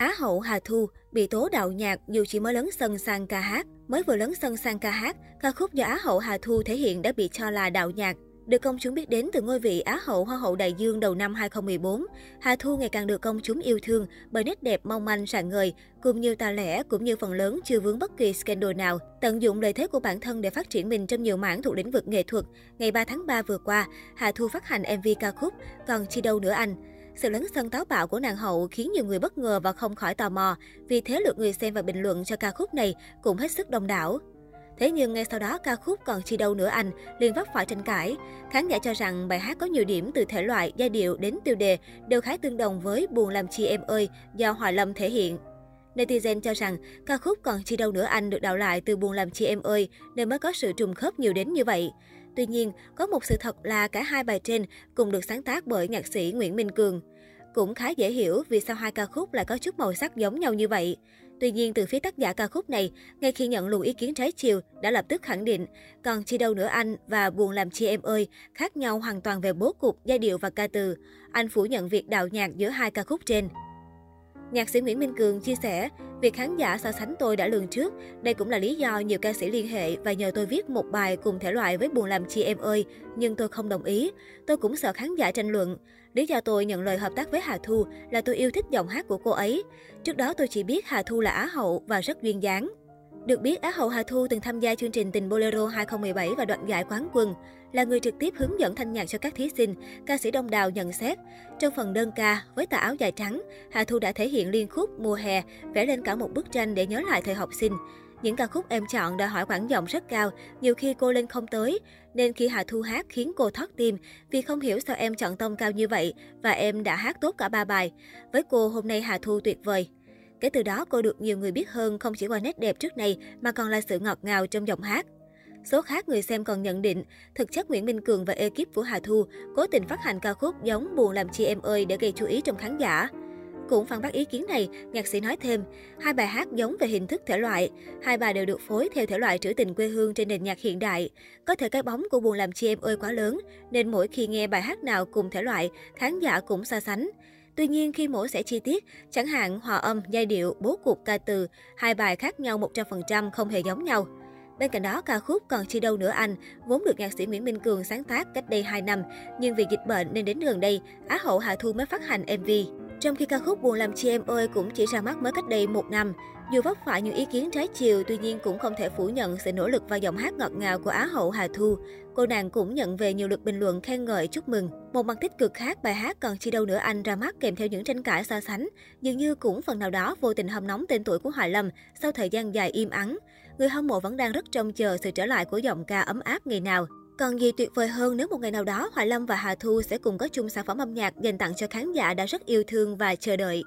Á hậu Hà Thu bị tố đạo nhạc dù chỉ mới lớn sân sang ca hát. Mới vừa lớn sân sang ca hát, ca khúc do Á hậu Hà Thu thể hiện đã bị cho là đạo nhạc. Được công chúng biết đến từ ngôi vị Á hậu Hoa hậu Đại Dương đầu năm 2014, Hà Thu ngày càng được công chúng yêu thương bởi nét đẹp mong manh rạng ngời, cùng nhiều tài lẻ cũng như phần lớn chưa vướng bất kỳ scandal nào. Tận dụng lợi thế của bản thân để phát triển mình trong nhiều mảng thuộc lĩnh vực nghệ thuật, ngày 3 tháng 3 vừa qua, Hà Thu phát hành MV ca khúc Còn chi đâu nữa anh. Sự lấn sân táo bạo của nàng hậu khiến nhiều người bất ngờ và không khỏi tò mò, vì thế lượt người xem và bình luận cho ca khúc này cũng hết sức đông đảo. Thế nhưng ngay sau đó ca khúc còn chi đâu nữa anh liền vấp phải tranh cãi. Khán giả cho rằng bài hát có nhiều điểm từ thể loại, giai điệu đến tiêu đề đều khá tương đồng với Buồn làm chi em ơi do Hoài Lâm thể hiện. Netizen cho rằng ca khúc còn chi đâu nữa anh được đạo lại từ Buồn làm chi em ơi nên mới có sự trùng khớp nhiều đến như vậy. Tuy nhiên, có một sự thật là cả hai bài trên cùng được sáng tác bởi nhạc sĩ Nguyễn Minh Cường. Cũng khá dễ hiểu vì sao hai ca khúc lại có chút màu sắc giống nhau như vậy. Tuy nhiên, từ phía tác giả ca khúc này, ngay khi nhận luồng ý kiến trái chiều, đã lập tức khẳng định, còn chi đâu nữa anh và buồn làm chi em ơi, khác nhau hoàn toàn về bố cục, giai điệu và ca từ. Anh phủ nhận việc đạo nhạc giữa hai ca khúc trên. Nhạc sĩ Nguyễn Minh Cường chia sẻ, việc khán giả so sánh tôi đã lường trước. Đây cũng là lý do nhiều ca sĩ liên hệ và nhờ tôi viết một bài cùng thể loại với Buồn làm chi em ơi, nhưng tôi không đồng ý. Tôi cũng sợ khán giả tranh luận. Lý do tôi nhận lời hợp tác với Hà Thu là tôi yêu thích giọng hát của cô ấy. Trước đó tôi chỉ biết Hà Thu là Á hậu và rất duyên dáng. Được biết, Á hậu Hà Thu từng tham gia chương trình Tình Bolero 2017 và đoạt giải quán quân. Là người trực tiếp hướng dẫn thanh nhạc cho các thí sinh, ca sĩ Đông Đào nhận xét. Trong phần đơn ca, với tà áo dài trắng, Hà Thu đã thể hiện liên khúc mùa hè, vẽ lên cả một bức tranh để nhớ lại thời học sinh. Những ca khúc em chọn đòi hỏi quãng giọng rất cao, nhiều khi cô lên không tới. Nên khi Hà Thu hát khiến cô thoát tim, vì không hiểu sao em chọn tông cao như vậy, và em đã hát tốt cả ba bài. Với cô, hôm nay Hà Thu tuyệt vời. Kể từ đó, cô được nhiều người biết hơn không chỉ qua nét đẹp trước này mà còn là sự ngọt ngào trong giọng hát. Số khác người xem còn nhận định, thực chất Nguyễn Minh Cường và ekip của Hà Thu cố tình phát hành ca khúc giống buồn làm chi em ơi để gây chú ý trong khán giả. Cũng phản bác ý kiến này, nhạc sĩ nói thêm, hai bài hát giống về hình thức thể loại, hai bài đều được phối theo thể loại trữ tình quê hương trên nền nhạc hiện đại. Có thể cái bóng của buồn làm chi em ơi quá lớn, nên mỗi khi nghe bài hát nào cùng thể loại, khán giả cũng so sánh. Tuy nhiên, khi mổ sẽ chi tiết, chẳng hạn hòa âm, giai điệu, bố cục ca từ, hai bài khác nhau 100% không hề giống nhau. Bên cạnh đó, ca khúc Còn chi đâu nữa anh, vốn được nhạc sĩ Nguyễn Minh Cường sáng tác cách đây 2 năm, nhưng vì dịch bệnh nên đến gần đây, Á hậu Hà Thu mới phát hành MV. Trong khi ca khúc Buồn làm chi em ơi cũng chỉ ra mắt mới cách đây một năm. Dù vấp phải những ý kiến trái chiều, tuy nhiên cũng không thể phủ nhận sự nỗ lực và giọng hát ngọt ngào của Á hậu Hà Thu. Cô nàng cũng nhận về nhiều lượt bình luận khen ngợi chúc mừng. Một mặt tích cực khác, bài hát còn chi đâu nữa anh ra mắt kèm theo những tranh cãi so sánh, dường như cũng phần nào đó vô tình hâm nóng tên tuổi của Hoài Lâm sau thời gian dài im ắng. Người hâm mộ vẫn đang rất trông chờ sự trở lại của giọng ca ấm áp ngày nào. Còn gì tuyệt vời hơn nếu một ngày nào đó Hoài Lâm và Hà Thu sẽ cùng có chung sản phẩm âm nhạc dành tặng cho khán giả đã rất yêu thương và chờ đợi.